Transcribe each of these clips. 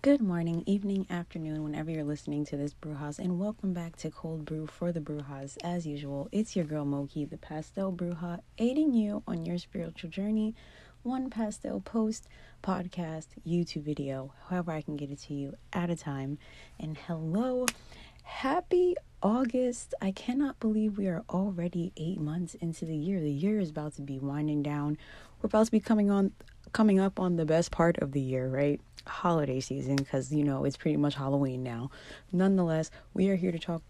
Good morning, evening, afternoon, whenever you're listening to this Brujas, and welcome back to Cold Brew for the Brujas. As usual, it's your girl Moki, the Pastel Bruja, aiding you on your spiritual journey, one pastel post, podcast, YouTube video, however I can get it to you at a time. And hello, happy August. I cannot believe we are already eight months into the year. The year is about to be winding down. We're about to be coming on coming up on the best part of the year, right? Holiday season, because you know it's pretty much Halloween now. Nonetheless, we are here to talk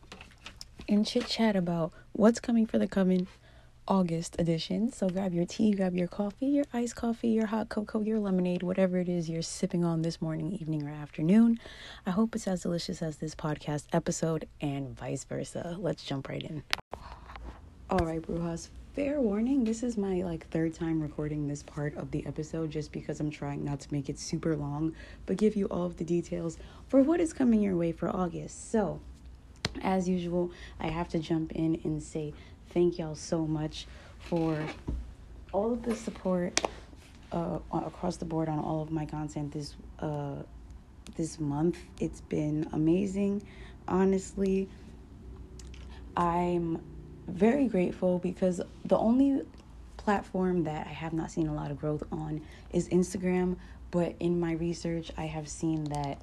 and chit chat about what's coming for the coven August edition. So grab your tea, grab your coffee, your iced coffee, your hot cocoa, your lemonade, whatever it is you're sipping on this morning, evening, or afternoon. I hope it's as delicious as this podcast episode and vice versa. Let's jump right in. All right, Brujas, fair warning this is my like third time recording this part of the episode just because i'm trying not to make it super long but give you all of the details for what is coming your way for august. So as usual i have to jump in and say thank y'all so much for all of the support uh, across the board on all of my content this uh, this month. It's been amazing honestly. I'm very grateful because the only platform that I have not seen a lot of growth on is Instagram. But in my research, I have seen that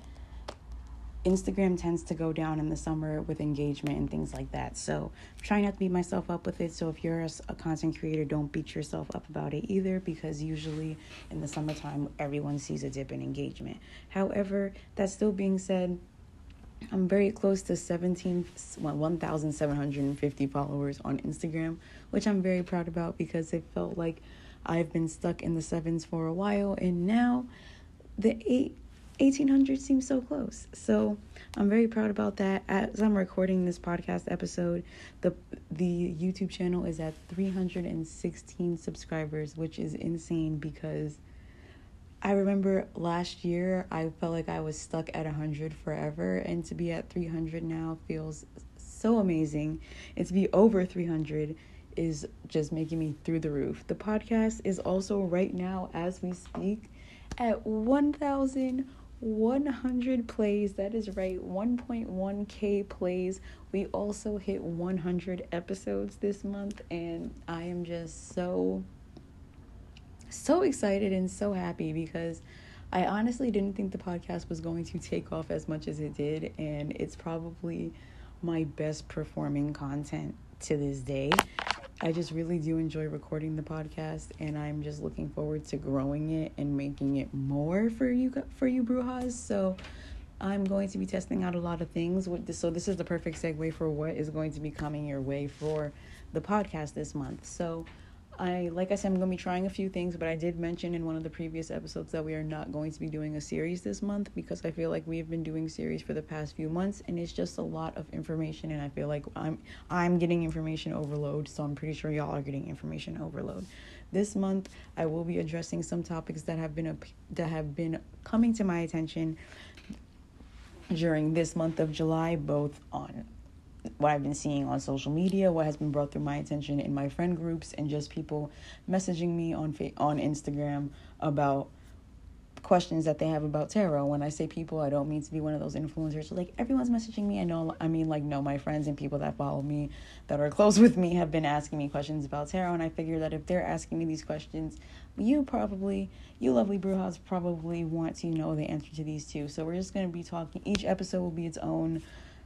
Instagram tends to go down in the summer with engagement and things like that. So try not to beat myself up with it. So if you're a, a, content creator, don't beat yourself up about it either because usually in the summertime, everyone sees a dip in engagement. However, that still being said, I'm very close to 17 1,750 followers on Instagram, which I'm very proud about because it felt like I've been stuck in the sevens for a while and now the eight 1800 seems so close. So, I'm very proud about that. As I'm recording this podcast episode, the the YouTube channel is at 316 subscribers, which is insane because I remember last year I felt like I was stuck at 100 forever, and to be at 300 now feels so amazing. And to be over 300 is just making me through the roof. The podcast is also right now, as we speak, at 1,100 plays. That is right, 1.1k plays. We also hit 100 episodes this month, and I am just so so excited and so happy because I honestly didn't think the podcast was going to take off as much as it did, and it's probably my best performing content to this day. I just really do enjoy recording the podcast, and I'm just looking forward to growing it and making it more for you for you Brujas. So I'm going to be testing out a lot of things. With this, so this is the perfect segue for what is going to be coming your way for the podcast this month. So I like I said I'm going to be trying a few things, but I did mention in one of the previous episodes that we are not going to be doing a series this month because I feel like we've been doing series for the past few months and it's just a lot of information and I feel like I'm I'm getting information overload, so I'm pretty sure y'all are getting information overload. This month I will be addressing some topics that have been that have been coming to my attention during this month of July both on what I've been seeing on social media, what has been brought through my attention in my friend groups, and just people messaging me on on Instagram about questions that they have about tarot. When I say people, I don't mean to be one of those influencers. Like everyone's messaging me. I know. I mean, like no, my friends and people that follow me, that are close with me, have been asking me questions about tarot, and I figure that if they're asking me these questions, you probably, you lovely Brujas, probably want to know the answer to these too. So we're just gonna be talking. Each episode will be its own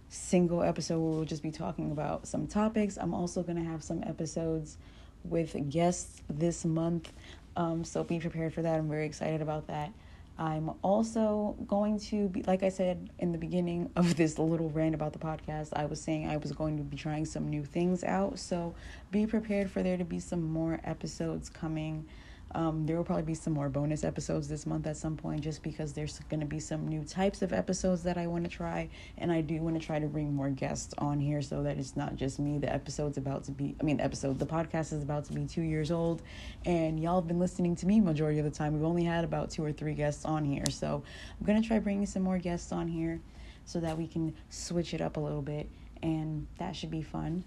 single episode where we'll just be talking about some topics. I'm also going to have some episodes with guests this month. Um, so be prepared for that. I'm very excited about that. I'm also going to be, like I said in the beginning of this little rant about the podcast, I was saying I was going to be trying some new things out. So be prepared for there to be some more episodes coming um, there will probably be some more bonus episodes this month at some point, just because there's going to be some new types of episodes that I want to try, and I do want to try to bring more guests on here so that it's not just me. The episode's about to be, I mean, episode, the podcast is about to be two years old, and y'all have been listening to me majority of the time. We've only had about two or three guests on here, so I'm gonna try bringing some more guests on here so that we can switch it up a little bit, and that should be fun.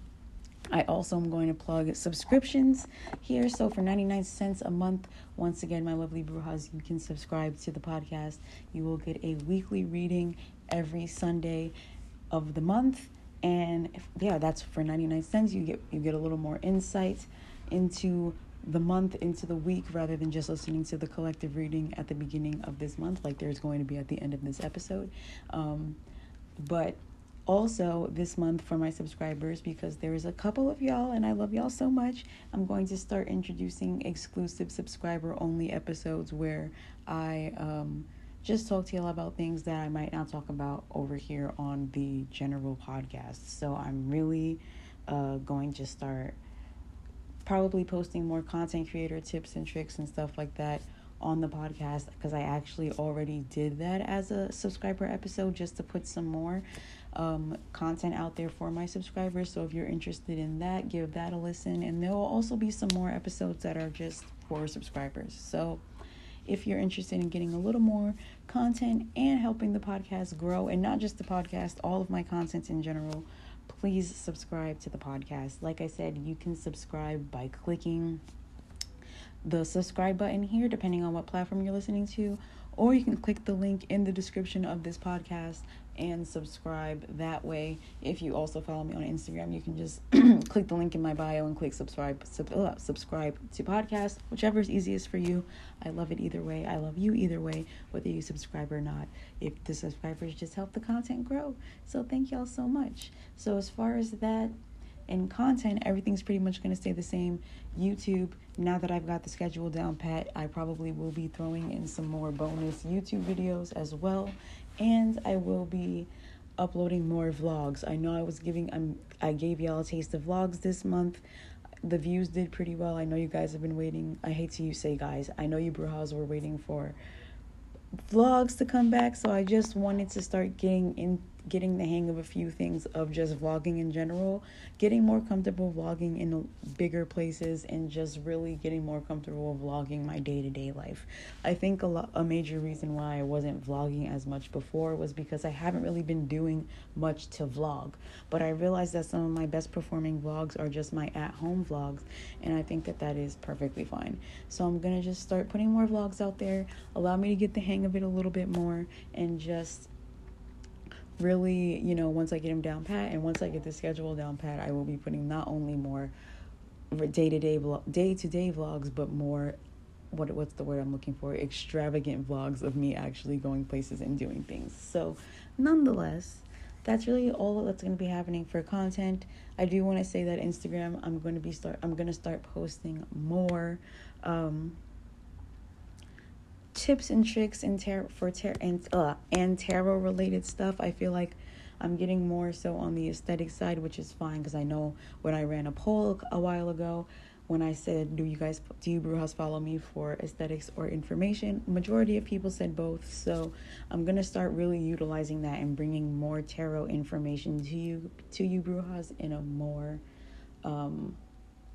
I also am going to plug subscriptions here. So for 99 cents a month, once again, my lovely Brujas, you can subscribe to the podcast. You will get a weekly reading every Sunday of the month. And if, yeah, that's for 99 cents. You get you get a little more insight into the month into the week rather than just listening to the collective reading at the beginning of this month like there's going to be at the end of this episode um, but also this month for my subscribers because there's a couple of y'all and I love y'all so much. I'm going to start introducing exclusive subscriber only episodes where I um, just talk to y'all about things that I might not talk about over here on the general podcast. So I'm really uh, going to start probably posting more content creator tips and tricks and stuff like that on the podcast because I actually already did that as a subscriber episode just to put some more um, content out there for my subscribers. So if you're interested in that, give that a listen. And there will also be some more episodes that are just for subscribers. So if you're interested in getting a little more content and helping the podcast grow, and not just the podcast, all of my content in general, please subscribe to the podcast. Like I said, you can subscribe by clicking the subscribe button here, depending on what platform you're listening to, or you can click the link in the description of this podcast and subscribe that way. If you also follow me on Instagram, you can just click the link in my bio and click subscribe sub, uh, subscribe to podcast, whichever is easiest for you. I love it either way. I love you either way, whether you subscribe or not. If the subscribers just help the content grow. So thank y'all so much. So as far as that and content, everything's pretty much going to stay the same. YouTube, now that I've got the schedule down pat, I probably will be throwing in some more bonus YouTube videos as well and I will be uploading more vlogs. I know I was giving I'm I gave y'all a taste of vlogs this month. The views did pretty well. I know you guys have been waiting. I hate to you say guys. I know you Brujas were waiting for vlogs to come back, so I just wanted to start getting in getting the hang of a few things of just vlogging in general, getting more comfortable vlogging in bigger places, and just really getting more comfortable vlogging my day to day life. I think a, lot, a major reason why I wasn't vlogging as much before was because I haven't really been doing much to vlog. But I realized that some of my best performing vlogs are just my at home vlogs, and I think that that is perfectly fine. So I'm gonna just start putting more vlogs out there, allow me to get the hang of it a little bit more, and just really, you know, once I get them down pat and once I get the schedule down pat, I will be putting not only more day to day day to day vlogs, but more what what's the word I'm looking for? Extravagant vlogs of me actually going places and doing things. So, nonetheless, that's really all that's going to be happening for content. I do want to say that Instagram, I'm going to be start I'm going to start posting more um tips and tricks and tarot for tarot and uh and tarot related stuff. I feel like I'm getting more so on the aesthetic side, which is fine because I know when I ran a poll a while ago, when I said, "Do you guys do you Brujas follow me for aesthetics or information?" Majority of people said both, so I'm gonna start really utilizing that and bringing more tarot information to you to you Brujas in a more um,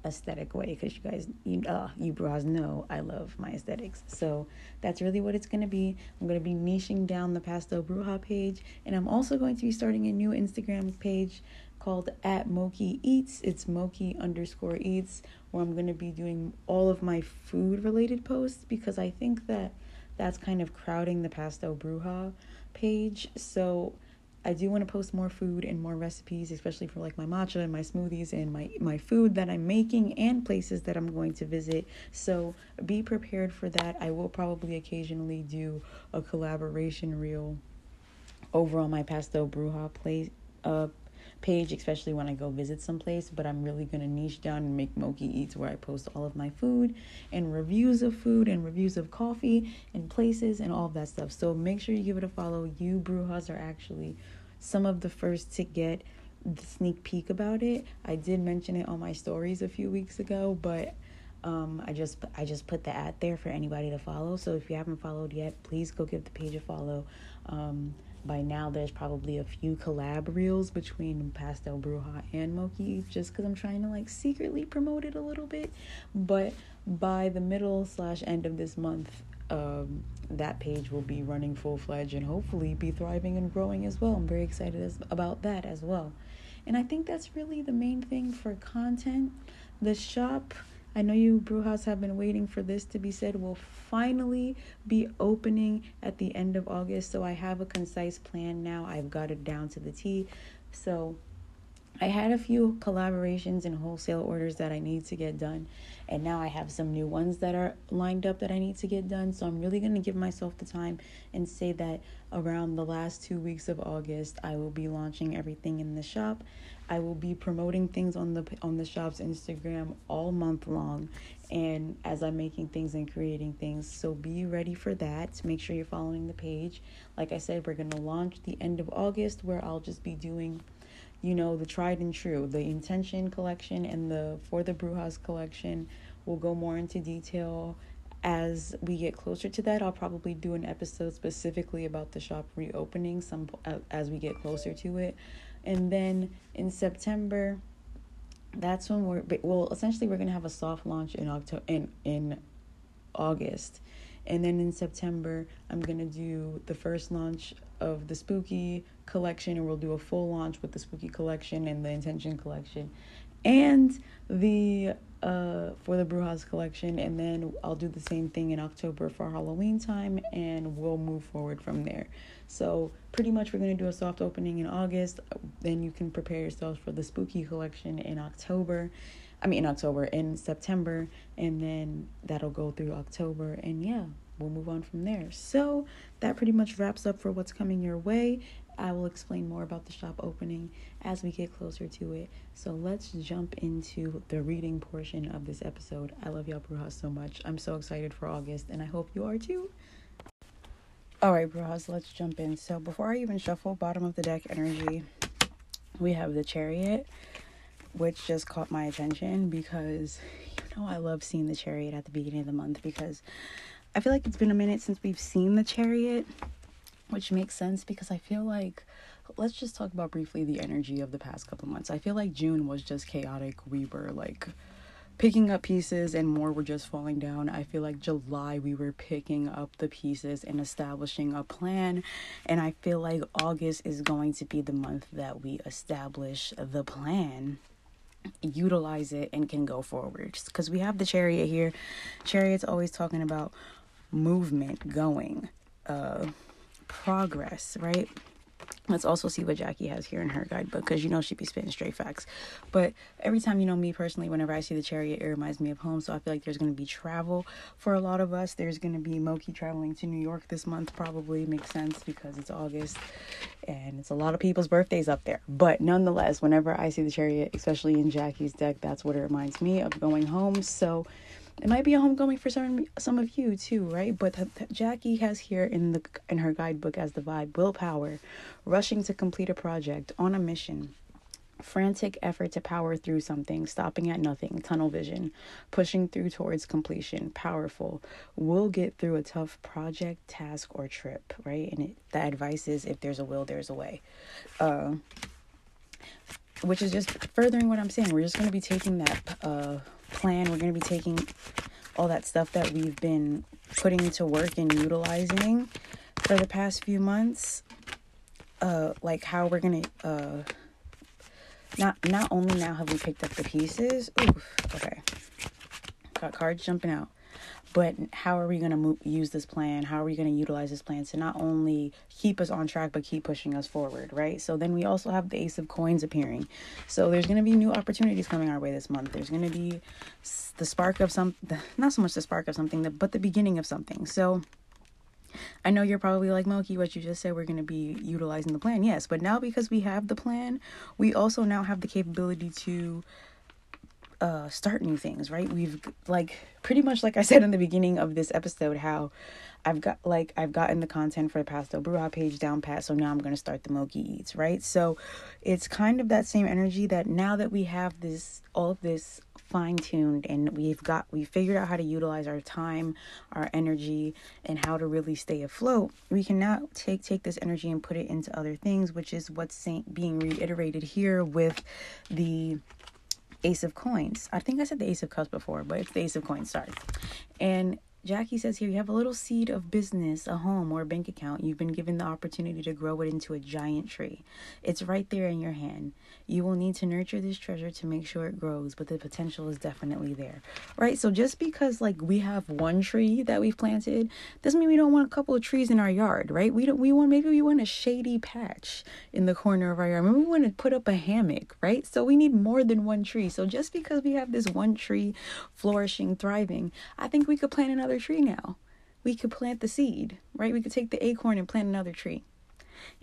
aesthetic way because you guys you uh you bras know I love my aesthetics. So that's really what it's gonna be. I'm gonna be niching down the pastel bruja page and I'm also going to be starting a new Instagram page called at Moki Eats. It's Moki underscore eats where I'm gonna be doing all of my food related posts because I think that that's kind of crowding the pastel bruja page. So I do want to post more food and more recipes, especially for like my matcha and my smoothies and my my food that I'm making and places that I'm going to visit. So be prepared for that. I will probably occasionally do a collaboration reel over on my Pastel Bruja place uh page, especially when I go visit someplace. But I'm really gonna niche down and make Moki Eats where I post all of my food and reviews of food and reviews of coffee and places and all of that stuff. So make sure you give it a follow. You Brujas are actually some of the first to get the sneak peek about it. I did mention it on my stories a few weeks ago, but um, I just I just put the ad there for anybody to follow. So if you haven't followed yet, please go give the page a follow. Um, by now, there's probably a few collab reels between Pastel Bruja and Moki, just because I'm trying to like secretly promote it a little bit. But by the middle slash end of this month, um, that page will be running full fledged and hopefully be thriving and growing as well. I'm very excited as, about that as well. And I think that's really the main thing for content. The shop, I know you Brujas have been waiting for this to be said, will finally be opening at the end of August. So I have a concise plan now. I've got it down to the T. So I had a few collaborations and wholesale orders that I need to get done. And now I have some new ones that are lined up that I need to get done. So I'm really going to give myself the time and say that around the last two weeks of August, I will be launching everything in the shop. I will be promoting things on the on the shop's Instagram all month long and as I'm making things and creating things. So be ready for that. Make sure you're following the page. Like I said, we're going to launch the end of August where I'll just be doing you know, the tried and true, the intention collection and the for the Brujas collection. We'll go more into detail as we get closer to that. I'll probably do an episode specifically about the shop reopening some as we get closer to it. And then in September, that's when we're well, essentially we're going to have a soft launch in October in in August. And then in September, I'm going to do the first launch of the spooky collection and we'll do a full launch with the spooky collection and the intention collection and the uh for the Brujas collection and then I'll do the same thing in October for Halloween time and we'll move forward from there. So pretty much we're to do a soft opening in August then you can prepare yourselves for the spooky collection in October. I mean in October in September and then that'll go through October and yeah, we'll move on from there. So that pretty much wraps up for what's coming your way. I will explain more about the shop opening as we get closer to it. So let's jump into the reading portion of this episode. I love y'all Brujas so much. I'm so excited for August and I hope you are too. All right, Brujas, let's jump in. So before I even shuffle bottom of the deck energy, we have the Chariot, which just caught my attention because you know I love seeing the Chariot at the beginning of the month because I feel like it's been a minute since we've seen the chariot, which makes sense because I feel like let's just talk about briefly the energy of the past couple months. I feel like June was just chaotic. We were like picking up pieces and more were just falling down. I feel like July we were picking up the pieces and establishing a plan. And I feel like August is going to be the month that we establish the plan utilize it and can go forward because we have the chariot here chariot's always talking about movement going, uh, progress, right? Let's also see what Jackie has here in her guidebook because you know she'd be spitting straight facts. But every time, you know, me personally, whenever I see the chariot, it reminds me of home. So I feel like there's going to be travel for a lot of us. There's going to be Moki traveling to New York this month, probably makes sense because it's August and it's a lot of people's birthdays up there. But nonetheless, whenever I see the chariot, especially in Jackie's deck, that's what it reminds me of going home. So it might be a homecoming for some some of you too, right? But Jackie has here in the in her guidebook as the vibe willpower, rushing to complete a project on a mission, frantic effort to power through something, stopping at nothing, tunnel vision, pushing through towards completion, powerful, We'll get through a tough project, task, or trip, right? And it, the advice is if there's a will, there's a way. Uh, which is just furthering what I'm saying. We're just going to be taking that uh, plan. We're going to be taking all that stuff that we've been putting into work and utilizing for the past few months. Uh, like how we're gonna uh, not not only now have we picked up the pieces. Oof, okay, got cards jumping out but how are we going to use this plan? How are we going to utilize this plan to not only keep us on track but keep pushing us forward right? So then we also have the ace of coins appearing. So there's going to be new opportunities coming our way this month. There's going to be the spark of some not so much the spark of something but the beginning of something. So I know you're probably like, Moki, what you just said, we're going to be utilizing the plan. Yes, but now because we have the plan, we also now have the capability to uh start new things right? We've like pretty much like i said in the beginning of this episode how i've got like i've gotten the content for the pastel bruja page down pat so now i'm to start the moki eats right? So it's kind of that same energy that now that we have this all of this fine-tuned and we've got we figured out how to utilize our time our energy and how to really stay afloat we can now take take this energy and put it into other things which is what's being reiterated here with the Ace of Coins. I think I said the Ace of Cups before, but it's the Ace of Coins, sorry. And Jackie says here you have a little seed of business, a home, or a bank account. You've been given the opportunity to grow it into a giant tree. It's right there in your hand. You will need to nurture this treasure to make sure it grows, but the potential is definitely there. Right? So just because like we have one tree that we've planted doesn't mean we don't want a couple of trees in our yard, right? We don't we want maybe we want a shady patch in the corner of our yard. Maybe we want to put up a hammock, right? So we need more than one tree. So just because we have this one tree flourishing, thriving, I think we could plant another tree now. We could plant the seed, right? We could take the acorn and plant another tree.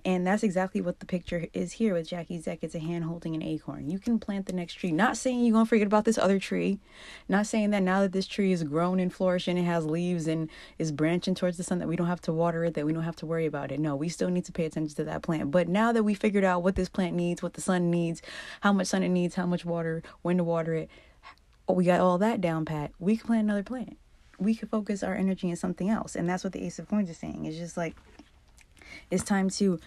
And that's exactly what the picture is here with Jackie's deck. It's a hand holding an acorn. You can plant the next tree. Not saying you're going to forget about this other tree. Not saying that now that this tree is grown and flourishing, it has leaves and is branching towards the sun, that we don't have to water it, that we don't have to worry about it. No, we still need to pay attention to that plant. But now that we figured out what this plant needs, what the sun needs, how much sun it needs, how much water, when to water it, we got all that down pat, we can plant another plant we could focus our energy in something else. And that's what the Ace of Coins is saying. It's just like it's time to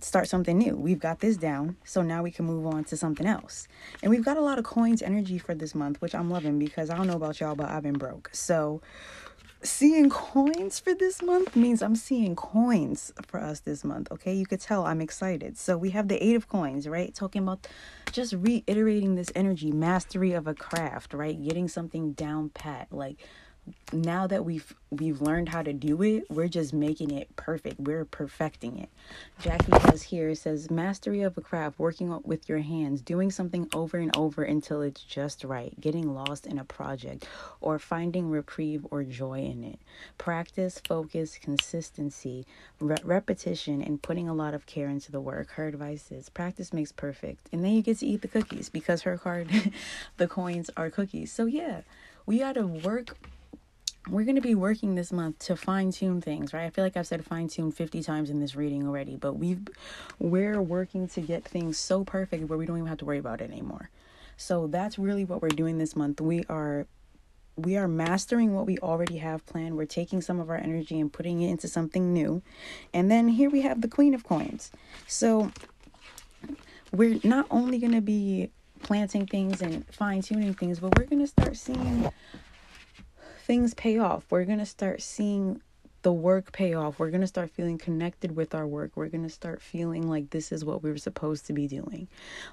start something new. We've got this down, so now we can move on to something else. And we've got a lot of coins energy for this month, which I'm loving because I don't know about y'all, but I've been broke. So seeing coins for this month means I'm seeing coins for us this month. Okay, you could tell I'm excited. So we have the eight of coins, right? Talking about just reiterating this energy, mastery of a craft, right? Getting something down pat, like now that we've we've learned how to do it, we're just making it perfect. We're perfecting it. Jackie says here it says mastery of a craft, working with your hands, doing something over and over until it's just right, getting lost in a project, or finding reprieve or joy in it. Practice, focus, consistency, re- repetition, and putting a lot of care into the work. Her advice is practice makes perfect, and then you get to eat the cookies because her card, the coins are cookies. So yeah, we got to work we're going to be working this month to fine tune things, right? I feel like I've said fine tune 50 times in this reading already, but we've we're working to get things so perfect where we don't even have to worry about it anymore. So that's really what we're doing this month. We are we are mastering what we already have planned. We're taking some of our energy and putting it into something new. And then here we have the Queen of Coins. So we're not only going to be planting things and fine tuning things, but we're going to start seeing things pay off. We're going to start seeing the work pay off. We're going to start feeling connected with our work. We're going to start feeling like this is what we were supposed to be doing.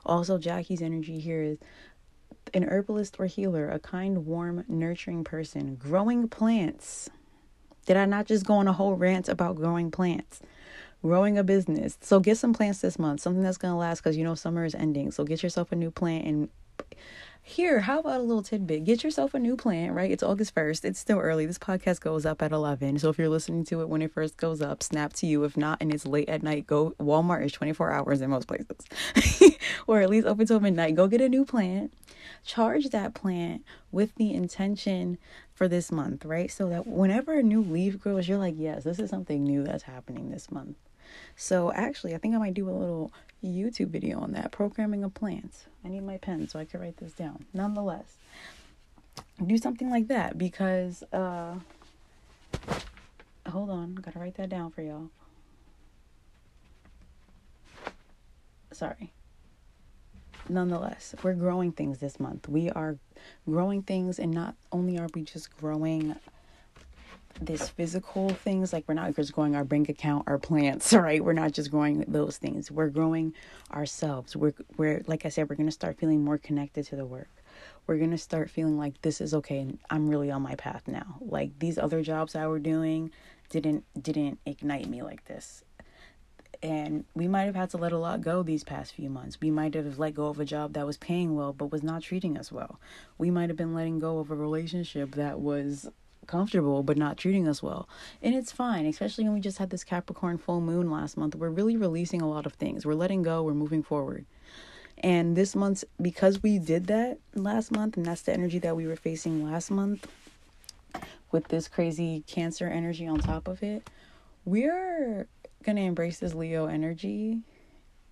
Also, Jackie's energy here is an herbalist or healer, a kind, warm, nurturing person, growing plants. Did I not just go on a whole rant about growing plants? Growing a business. So get some plants this month, something that's going to last because you know summer is ending. So get yourself a new plant and here, how about a little tidbit? Get yourself a new plant, right? It's August 1st. It's still early. This podcast goes up at 11. So if you're listening to it when it first goes up, snap to you. If not, and it's late at night, go. Walmart is 24 hours in most places, or at least open till midnight. Go get a new plant. Charge that plant with the intention for this month, right? So that whenever a new leaf grows, you're like, yes, this is something new that's happening this month. So actually, I think I might do a little YouTube video on that programming of plants. I need my pen so I can write this down. Nonetheless, do something like that because, uh, hold on, gotta write that down for y'all. Sorry. Nonetheless, we're growing things this month. We are growing things, and not only are we just growing this physical things like we're not just growing our bank account our plants right? We're not just growing those things. We're growing ourselves. We're we're like i said we're going to start feeling more connected to the work. We're going to start feeling like this is okay i'm really on my path now. Like these other jobs i were doing didn't didn't ignite me like this. And we might have had to let a lot go these past few months. We might have let go of a job that was paying well but was not treating us well. We might have been letting go of a relationship that was comfortable but not treating us well. And it's fine, especially when we just had this Capricorn full moon last month. We're really releasing a lot of things. We're letting go, we're moving forward. And this month, because we did that last month, and that's the energy that we were facing last month with this crazy Cancer energy on top of it, we're going to embrace this Leo energy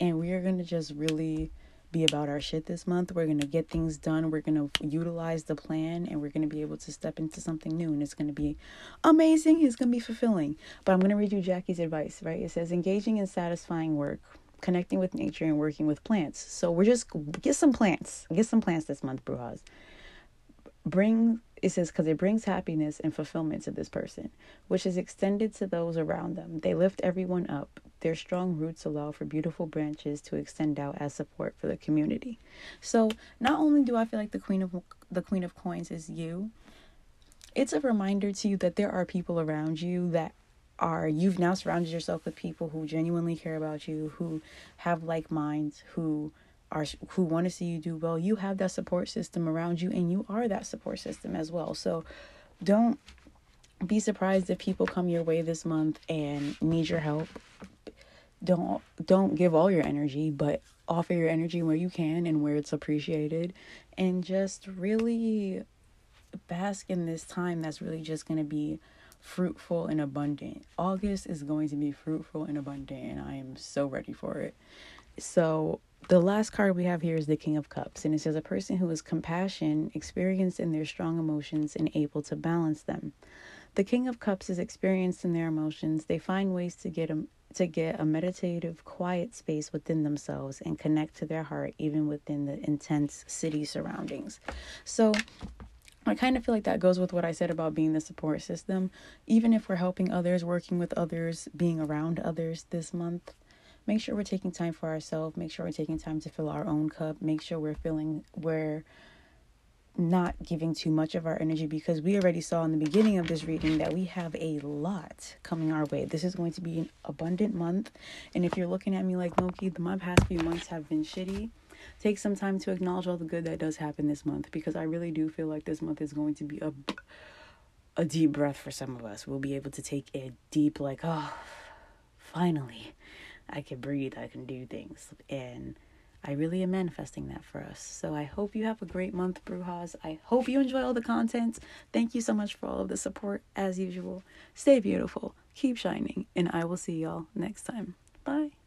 and we are going to just really be about our shit this month. We're going to get things done. We're going to utilize the plan and we're going to be able to step into something new and it's going to be amazing. It's going to be fulfilling. But I'm going to read you Jackie's advice, right? It says engaging in satisfying work, connecting with nature and working with plants. So we're just get some plants. Get some plants this month, Brujas. Bring it says, because it brings happiness and fulfillment to this person, which is extended to those around them. They lift everyone up. Their strong roots allow for beautiful branches to extend out as support for the community. So, not only do I feel like the queen of the queen of coins is you, it's a reminder to you that there are people around you that are you've now surrounded yourself with people who genuinely care about you, who have like minds, who are who want to see you do well. You have that support system around you and you are that support system as well. So don't be surprised if people come your way this month and need your help. Don't don't give all your energy, but offer your energy where you can and where it's appreciated and just really bask in this time that's really just going to be fruitful and abundant. August is going to be fruitful and abundant, and I am so ready for it. So, the last card we have here is the King of Cups, and it says a person who is compassion, experienced in their strong emotions, and able to balance them. The King of Cups is experienced in their emotions. They find ways to get to get a meditative, quiet space within themselves and connect to their heart, even within the intense city surroundings. So, I kind of feel like that goes with what I said about being the support system. Even if we're helping others, working with others, being around others this month, make sure we're taking time for ourselves. Make sure we're taking time to fill our own cup. Make sure we're feeling we're not giving too much of our energy because we already saw in the beginning of this reading that we have a lot coming our way. This is going to be an abundant month. And if you're looking at me like Moki, my past few months have been shitty take some time to acknowledge all the good that does happen this month because I really do feel like this month is going to be a a deep breath for some of us. We'll be able to take a deep like, oh, finally I can breathe, I can do things. And I really am manifesting that for us. So I hope you have a great month, Brujas. I hope you enjoy all the content. Thank you so much for all of the support as usual. Stay beautiful, keep shining, and I will see y'all next time. Bye.